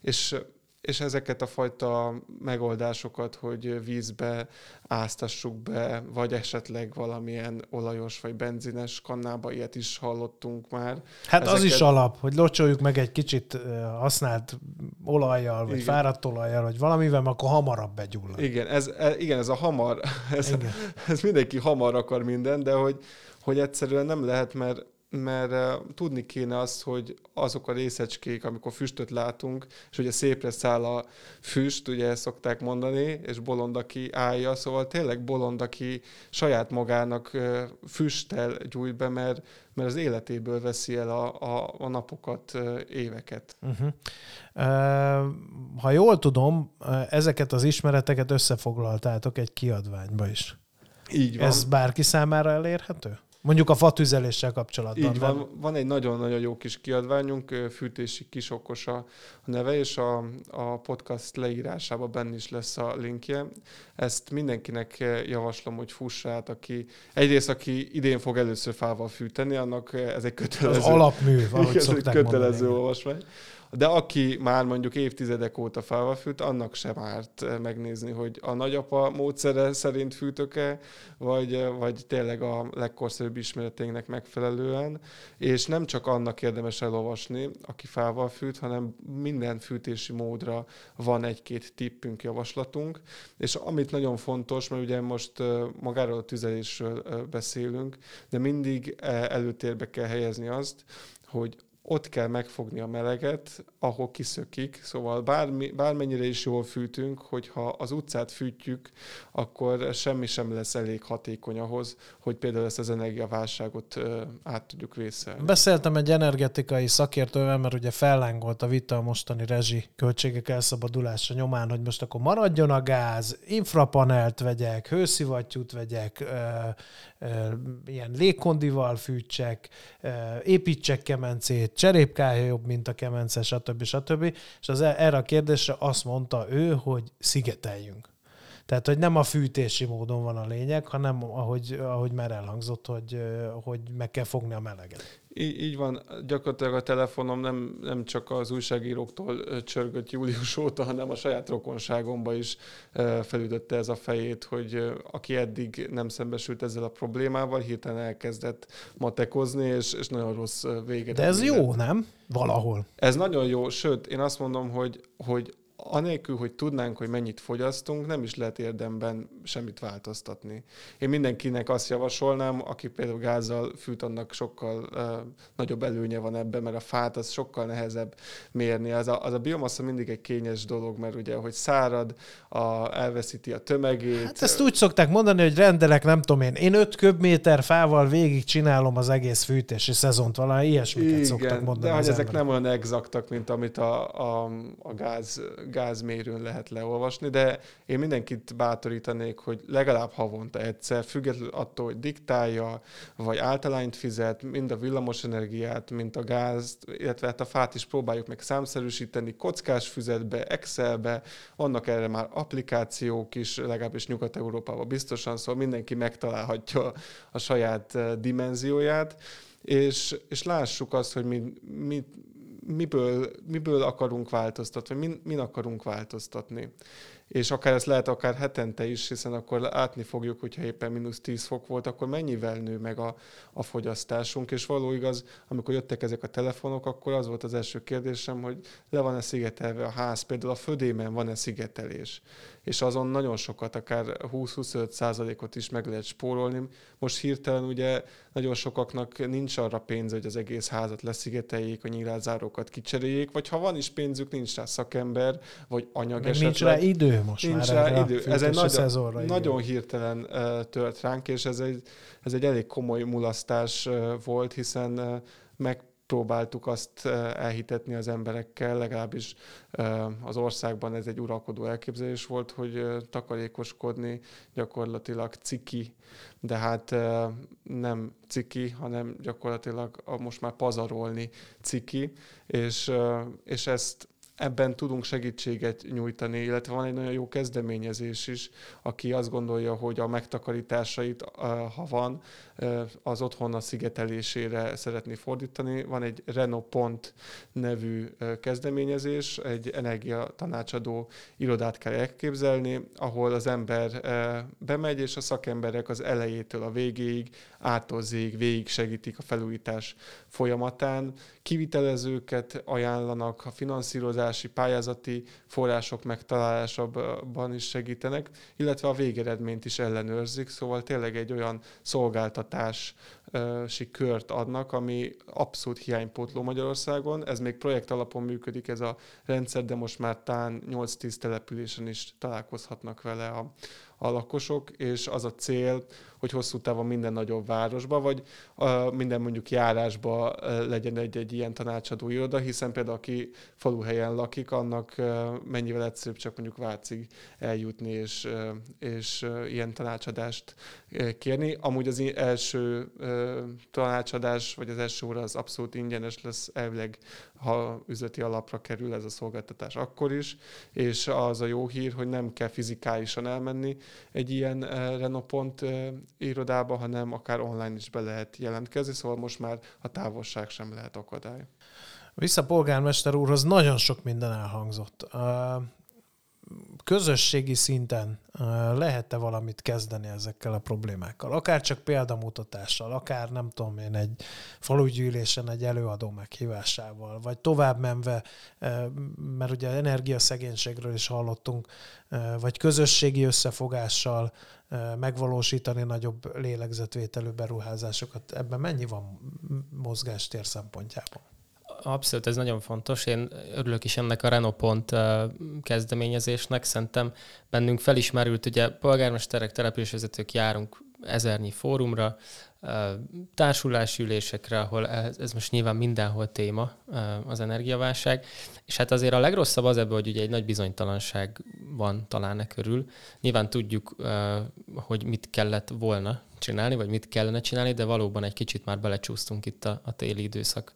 Speaker 1: és és ezeket a fajta megoldásokat, hogy vízbe áztassuk be, vagy esetleg valamilyen olajos vagy benzines kannába, ilyet is hallottunk már.
Speaker 3: Hát ezeket... az is alap, hogy locsoljuk meg egy kicsit használt olajjal, vagy igen. fáradt olajjal, vagy valamivel, akkor hamarabb begyullad.
Speaker 1: Igen, ez, e, igen, ez a hamar, ez, igen. ez mindenki hamar akar minden, de hogy, hogy egyszerűen nem lehet, mert mert uh, tudni kéne azt, hogy azok a részecskék, amikor füstöt látunk, és ugye szépre száll a füst, ugye ezt szokták mondani, és bolond, aki állja, szóval tényleg bolond, aki saját magának uh, füsttel gyújt be, mert, mert az életéből veszi el a, a, a napokat, uh, éveket.
Speaker 3: Uh-huh. Uh, ha jól tudom, ezeket az ismereteket összefoglaltátok egy kiadványba is.
Speaker 1: Így van.
Speaker 3: Ez bárki számára elérhető? Mondjuk a fatüzeléssel kapcsolatban.
Speaker 1: Így van, van egy nagyon-nagyon jó kis kiadványunk, Fűtési Kisokos a neve, és a, a podcast leírásában benne is lesz a linkje. Ezt mindenkinek javaslom, hogy fussa át, aki egyrészt, aki idén fog először fával fűteni, annak ez egy kötelező.
Speaker 3: Az alapmű, ahogy
Speaker 1: ez egy kötelező olvasmány. De aki már mondjuk évtizedek óta fával fűt, annak sem árt eh, megnézni, hogy a nagyapa módszere szerint fűtök-e, vagy, eh, vagy tényleg a legkorszerűbb ismereteinknek megfelelően. És nem csak annak érdemes elolvasni, aki fával fűt, hanem minden fűtési módra van egy-két tippünk, javaslatunk. És amit nagyon fontos, mert ugye most eh, magáról a tüzelésről beszélünk, de mindig előtérbe kell helyezni azt, hogy ott kell megfogni a meleget, ahol kiszökik. Szóval bármi, bármennyire is jól fűtünk, hogyha az utcát fűtjük, akkor semmi sem lesz elég hatékony ahhoz, hogy például ezt az energiaválságot át tudjuk vészelni.
Speaker 3: Beszéltem egy energetikai szakértővel, mert ugye fellángolt a vita a mostani rezsi költségek elszabadulása nyomán, hogy most akkor maradjon a gáz, infrapanelt vegyek, hőszivattyút vegyek, ö, ö, ilyen légkondival fűtsek, ö, építsek kemencét, cserépkája jobb, mint a kemence, stb. Stb. És az, e- erre a kérdésre azt mondta ő, hogy szigeteljünk. Tehát, hogy nem a fűtési módon van a lényeg, hanem ahogy, ahogy már elhangzott, hogy, hogy meg kell fogni a meleget.
Speaker 1: Így, így van, gyakorlatilag a telefonom nem, nem csak az újságíróktól csörgött július óta, hanem a saját rokonságomba is felütötte ez a fejét, hogy aki eddig nem szembesült ezzel a problémával, hirtelen elkezdett matekozni, és, és nagyon rossz véget.
Speaker 3: De ez jó, nem? Valahol.
Speaker 1: Ez nagyon jó, sőt, én azt mondom, hogy, hogy anélkül, hogy tudnánk, hogy mennyit fogyasztunk, nem is lehet érdemben semmit változtatni. Én mindenkinek azt javasolnám, aki például gázzal fűt, annak sokkal uh, nagyobb előnye van ebben, mert a fát az sokkal nehezebb mérni. Az a, az a biomassa mindig egy kényes dolog, mert ugye, hogy szárad, a, elveszíti a tömegét.
Speaker 3: Hát ezt úgy szokták mondani, hogy rendelek, nem tudom én, én 5 köbméter fával végig csinálom az egész fűtési szezont, valami ilyesmiket Igen, szoktak mondani.
Speaker 1: De hogy ezek nem olyan exaktak, mint amit a, a, a gáz gázmérőn lehet leolvasni, de én mindenkit bátorítanék, hogy legalább havonta egyszer, függetlenül attól, hogy diktálja, vagy általányt fizet, mind a villamosenergiát, mint a gázt, illetve hát a fát is próbáljuk meg számszerűsíteni, kockás füzetbe, Excelbe, vannak erre már applikációk is, legalábbis Nyugat-Európában biztosan, szóval mindenki megtalálhatja a saját eh, dimenzióját, és, és lássuk azt, hogy mi, mi, miből, miből akarunk változtatni, min, min akarunk változtatni. És akár ez lehet akár hetente is, hiszen akkor látni fogjuk, hogyha éppen mínusz 10 fok volt, akkor mennyivel nő meg a, a fogyasztásunk. És való igaz, amikor jöttek ezek a telefonok, akkor az volt az első kérdésem, hogy le van-e szigetelve a ház, például a födémen van-e szigetelés és azon nagyon sokat, akár 20-25 százalékot is meg lehet spórolni. Most hirtelen ugye nagyon sokaknak nincs arra pénz, hogy az egész házat leszigeteljék, a nyílászárókat kicseréljék, vagy ha van is pénzük, nincs rá szakember, vagy anyag
Speaker 3: Meg esetleg. Nincs rá idő most
Speaker 1: nincs
Speaker 3: már
Speaker 1: rá idő. Ez egy nagyon, nagyon hirtelen uh, tört ránk, és ez egy, ez egy elég komoly mulasztás uh, volt, hiszen uh, meg próbáltuk azt elhitetni az emberekkel, legalábbis az országban ez egy uralkodó elképzelés volt, hogy takarékoskodni gyakorlatilag ciki, de hát nem ciki, hanem gyakorlatilag most már pazarolni ciki, és, és ezt ebben tudunk segítséget nyújtani, illetve van egy nagyon jó kezdeményezés is, aki azt gondolja, hogy a megtakarításait, ha van, az otthon a szigetelésére szeretné fordítani. Van egy Renault Pont nevű kezdeményezés, egy energiatanácsadó irodát kell elképzelni, ahol az ember bemegy, és a szakemberek az elejétől a végéig, átozéig, végig segítik a felújítás folyamatán. Kivitelezőket ajánlanak, a finanszírozási, pályázati források megtalálásában is segítenek, illetve a végeredményt is ellenőrzik, szóval tényleg egy olyan szolgáltatás, oktatási kört adnak, ami abszolút hiánypótló Magyarországon. Ez még projekt alapon működik ez a rendszer, de most már tán 8-10 településen is találkozhatnak vele a, a lakosok, és az a cél, hogy hosszú távon minden nagyobb városba, vagy uh, minden mondjuk járásba uh, legyen egy-egy ilyen tanácsadó iroda, hiszen például aki faluhelyen lakik, annak uh, mennyivel egyszerűbb csak mondjuk Vácig eljutni és, és ilyen tanácsadást kérni. Amúgy az első tanácsadás, vagy az első óra az abszolút ingyenes lesz elvileg, ha üzleti alapra kerül ez a szolgáltatás akkor is, és az a jó hír, hogy nem kell fizikálisan elmenni egy ilyen uh, Renopont uh, irodába, hanem akár online is be lehet jelentkezni, szóval most már a távolság sem lehet akadály.
Speaker 3: Vissza polgármester úrhoz nagyon sok minden elhangzott közösségi szinten lehet-e valamit kezdeni ezekkel a problémákkal? Akár csak példamutatással, akár nem tudom én egy falugyűlésen egy előadó meghívásával, vagy tovább menve, mert ugye energiaszegénységről is hallottunk, vagy közösségi összefogással megvalósítani nagyobb lélegzetvételű beruházásokat. Ebben mennyi van mozgástér szempontjából?
Speaker 4: Abszolút, ez nagyon fontos. Én örülök is ennek a Renopont kezdeményezésnek. Szerintem bennünk felismerült, ugye polgármesterek, településvezetők járunk ezernyi fórumra, társulási ülésekre, ahol ez, ez most nyilván mindenhol téma, az energiaválság. És hát azért a legrosszabb az ebből, hogy ugye egy nagy bizonytalanság van talán e körül. Nyilván tudjuk, hogy mit kellett volna csinálni, vagy mit kellene csinálni, de valóban egy kicsit már belecsúsztunk itt a, a téli időszak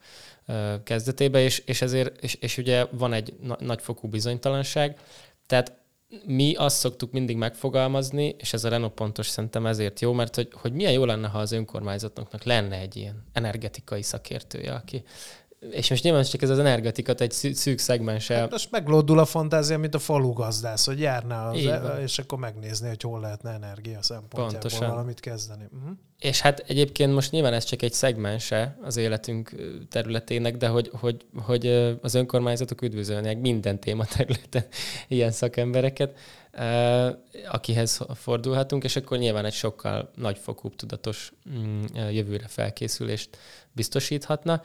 Speaker 4: kezdetébe, és, és ezért, és, és ugye van egy na, nagyfokú bizonytalanság, tehát mi azt szoktuk mindig megfogalmazni, és ez a Renault pontos szerintem ezért jó, mert hogy, hogy milyen jó lenne, ha az önkormányzatoknak lenne egy ilyen energetikai szakértője, aki és most nyilván csak ez az energetikat egy szűk szegmense.
Speaker 3: Hát most meglódul a fantázia, mint a falu gazdász, hogy járná az e- és akkor megnézni, hogy hol lehetne energia szempontjából Pontosan. valamit kezdeni. Uh-huh.
Speaker 4: És hát egyébként most nyilván ez csak egy szegmense az életünk területének, de hogy, hogy, hogy az önkormányzatok üdvözölnek minden téma területen ilyen szakembereket, akihez fordulhatunk, és akkor nyilván egy sokkal nagyfokúbb tudatos mm, jövőre felkészülést biztosíthatna.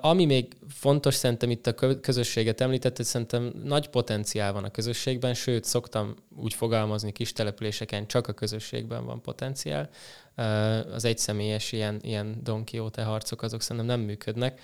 Speaker 4: Ami még fontos, szerintem itt a közösséget említett, hogy szerintem nagy potenciál van a közösségben, sőt, szoktam úgy fogalmazni kis településeken, csak a közösségben van potenciál. Az egyszemélyes ilyen, ilyen Don Quixote harcok, azok szerintem nem működnek.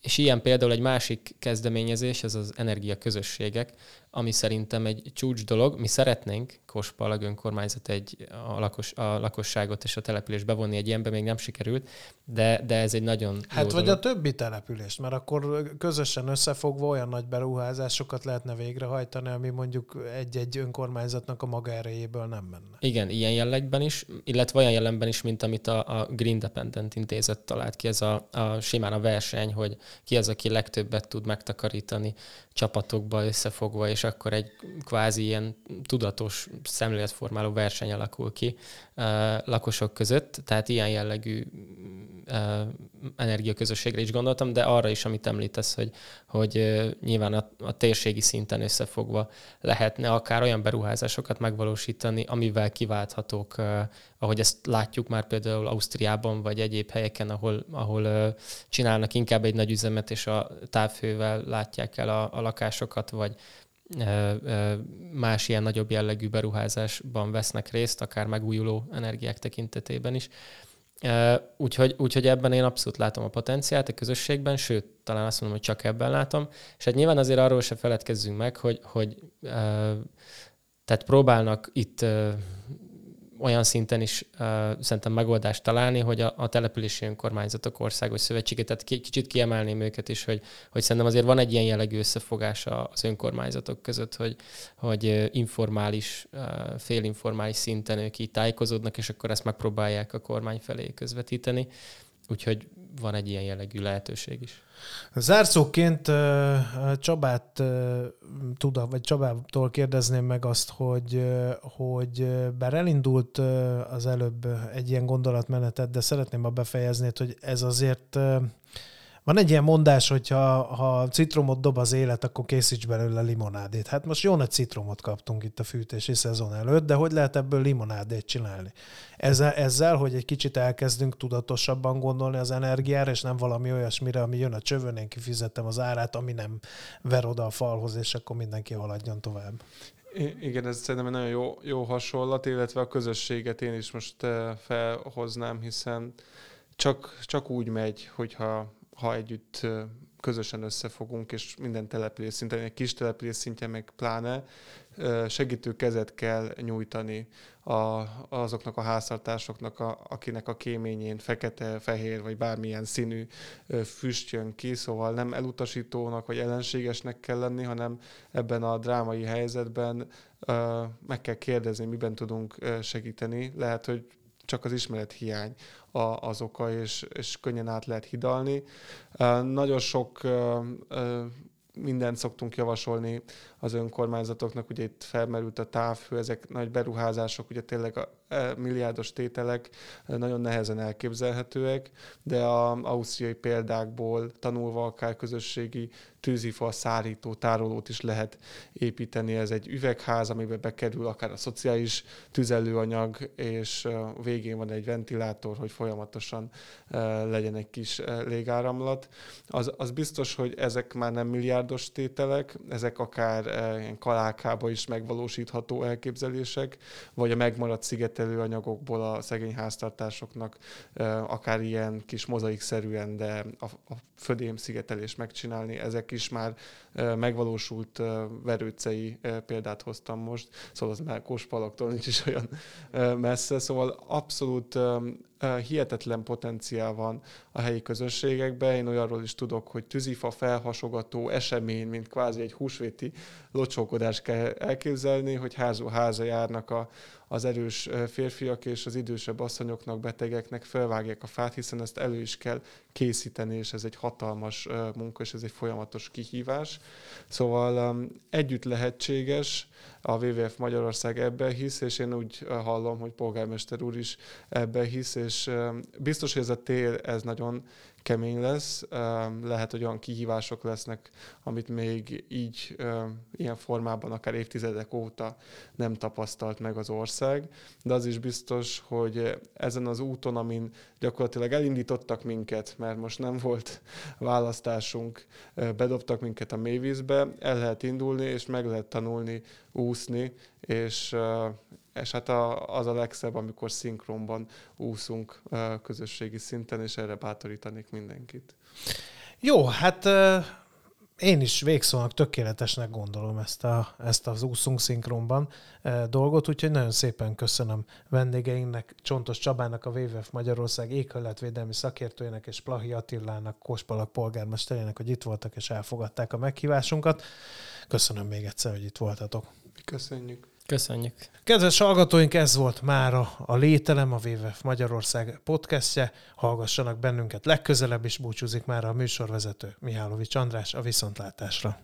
Speaker 4: És ilyen például egy másik kezdeményezés, ez az energiaközösségek, ami szerintem egy csúcs dolog. Mi szeretnénk, Kospalag önkormányzat egy, a, lakos, a lakosságot és a települést bevonni egy ilyenbe, még nem sikerült, de, de ez egy nagyon
Speaker 3: Hát jó vagy dolog. a többi települést, mert akkor közösen összefogva olyan nagy beruházásokat lehetne végrehajtani, ami mondjuk egy-egy önkormányzatnak a maga erejéből nem menne.
Speaker 4: Igen, ilyen jellegben is, illetve olyan jellemben is, mint amit a, a Green Dependent intézet talált ki, ez a, a simán a verseny, hogy ki az, aki legtöbbet tud megtakarítani csapatokba összefogva, és akkor egy kvázi ilyen tudatos szemléletformáló verseny alakul ki uh, lakosok között, tehát ilyen jellegű uh, energiaközösségre is gondoltam, de arra is, amit említesz, hogy, hogy uh, nyilván a, a térségi szinten összefogva lehetne akár olyan beruházásokat megvalósítani, amivel kiválthatók, ahogy ezt látjuk már például Ausztriában, vagy egyéb helyeken, ahol, ahol csinálnak inkább egy nagy üzemet, és a távhővel látják el a, a lakásokat, vagy más ilyen nagyobb jellegű beruházásban vesznek részt, akár megújuló energiák tekintetében is. Úgyhogy, úgyhogy ebben én abszolút látom a potenciált a közösségben, sőt, talán azt mondom, hogy csak ebben látom. És hát nyilván azért arról se feledkezzünk meg, hogy, hogy tehát próbálnak itt olyan szinten is uh, szerintem megoldást találni, hogy a, a települési önkormányzatok országos szövetséget, tehát ki, kicsit kiemelném őket is, hogy, hogy szerintem azért van egy ilyen jellegű összefogás az önkormányzatok között, hogy, hogy informális, uh, félinformális szinten ők így tájékozódnak, és akkor ezt megpróbálják a kormány felé közvetíteni. Úgyhogy van egy ilyen jellegű lehetőség is.
Speaker 3: Zárszóként Csabát tud, vagy Csabától kérdezném meg azt, hogy, hogy bár elindult az előbb egy ilyen gondolatmenetet, de szeretném a befejezni, hogy ez azért Van egy ilyen mondás, hogy ha, ha citromot dob az élet, akkor készíts belőle limonádét. Hát most jó nagy citromot kaptunk itt a fűtési szezon előtt, de hogy lehet ebből limonádét csinálni? Ezzel, ezzel, hogy egy kicsit elkezdünk tudatosabban gondolni az energiára, és nem valami olyasmire, ami jön a csövön, én kifizettem az árát, ami nem ver oda a falhoz, és akkor mindenki haladjon tovább.
Speaker 1: Igen, ez szerintem egy nagyon jó, jó hasonlat, illetve a közösséget én is most eh, felhoznám, hiszen csak, csak úgy megy, hogyha ha együtt közösen összefogunk, és minden település szinten, egy kis település szintjén meg pláne, segítő kezet kell nyújtani a, azoknak a háztartásoknak, a, akinek a kéményén fekete, fehér vagy bármilyen színű füst jön ki, szóval nem elutasítónak vagy ellenségesnek kell lenni, hanem ebben a drámai helyzetben meg kell kérdezni, miben tudunk segíteni. Lehet, hogy csak az ismeret hiány az oka, és, és könnyen át lehet hidalni. Nagyon sok mindent szoktunk javasolni az önkormányzatoknak, ugye itt felmerült a távhő, ezek nagy beruházások, ugye tényleg a milliárdos tételek nagyon nehezen elképzelhetőek, de a ausztriai példákból tanulva akár közösségi tűzifa szárító tárolót is lehet építeni. Ez egy üvegház, amiben bekerül akár a szociális tüzelőanyag, és végén van egy ventilátor, hogy folyamatosan legyen egy kis légáramlat. Az, az biztos, hogy ezek már nem milliárdos tételek, ezek akár ilyen kalákába is megvalósítható elképzelések, vagy a megmaradt szigetelő anyagokból a szegény háztartásoknak akár ilyen kis mozaikszerűen, de a, a födém szigetelés megcsinálni. Ezek is már megvalósult verőcei példát hoztam most, szóval az már Kóspalaktól nincs is olyan messze, szóval abszolút hihetetlen potenciál van a helyi közösségekben. Én olyanról is tudok, hogy tűzifa felhasogató esemény, mint kvázi egy húsvéti locsókodást kell elképzelni, hogy házó háza járnak a, az erős férfiak és az idősebb asszonyoknak, betegeknek felvágják a fát, hiszen ezt elő is kell készíteni, és ez egy hatalmas munka, és ez egy folyamatos kihívás. Szóval együtt lehetséges, a WWF Magyarország ebben hisz, és én úgy hallom, hogy polgármester úr is ebben hisz, és biztos, hogy ez a tél, ez nagyon kemény lesz, lehet, hogy olyan kihívások lesznek, amit még így ilyen formában akár évtizedek óta nem tapasztalt meg az ország, de az is biztos, hogy ezen az úton, amin gyakorlatilag elindítottak minket, mert most nem volt választásunk, bedobtak minket a mélyvízbe, el lehet indulni, és meg lehet tanulni úszni, és és hát a, az a legszebb, amikor szinkronban úszunk közösségi szinten, és erre bátorítanék mindenkit.
Speaker 3: Jó, hát én is végszónak tökéletesnek gondolom ezt, a, ezt az úszunk szinkronban dolgot, úgyhogy nagyon szépen köszönöm vendégeinknek, Csontos Csabának, a WWF Magyarország éghajlatvédelmi szakértőjének és Plahi Attilának, Kospalak polgármesterének, hogy itt voltak és elfogadták a meghívásunkat. Köszönöm még egyszer, hogy itt voltatok.
Speaker 1: Köszönjük.
Speaker 4: Köszönjük.
Speaker 3: Kedves hallgatóink, ez volt már a Lételem, a WWF Magyarország podcastje. Hallgassanak bennünket legközelebb is, búcsúzik már a műsorvezető Mihálovics András a viszontlátásra.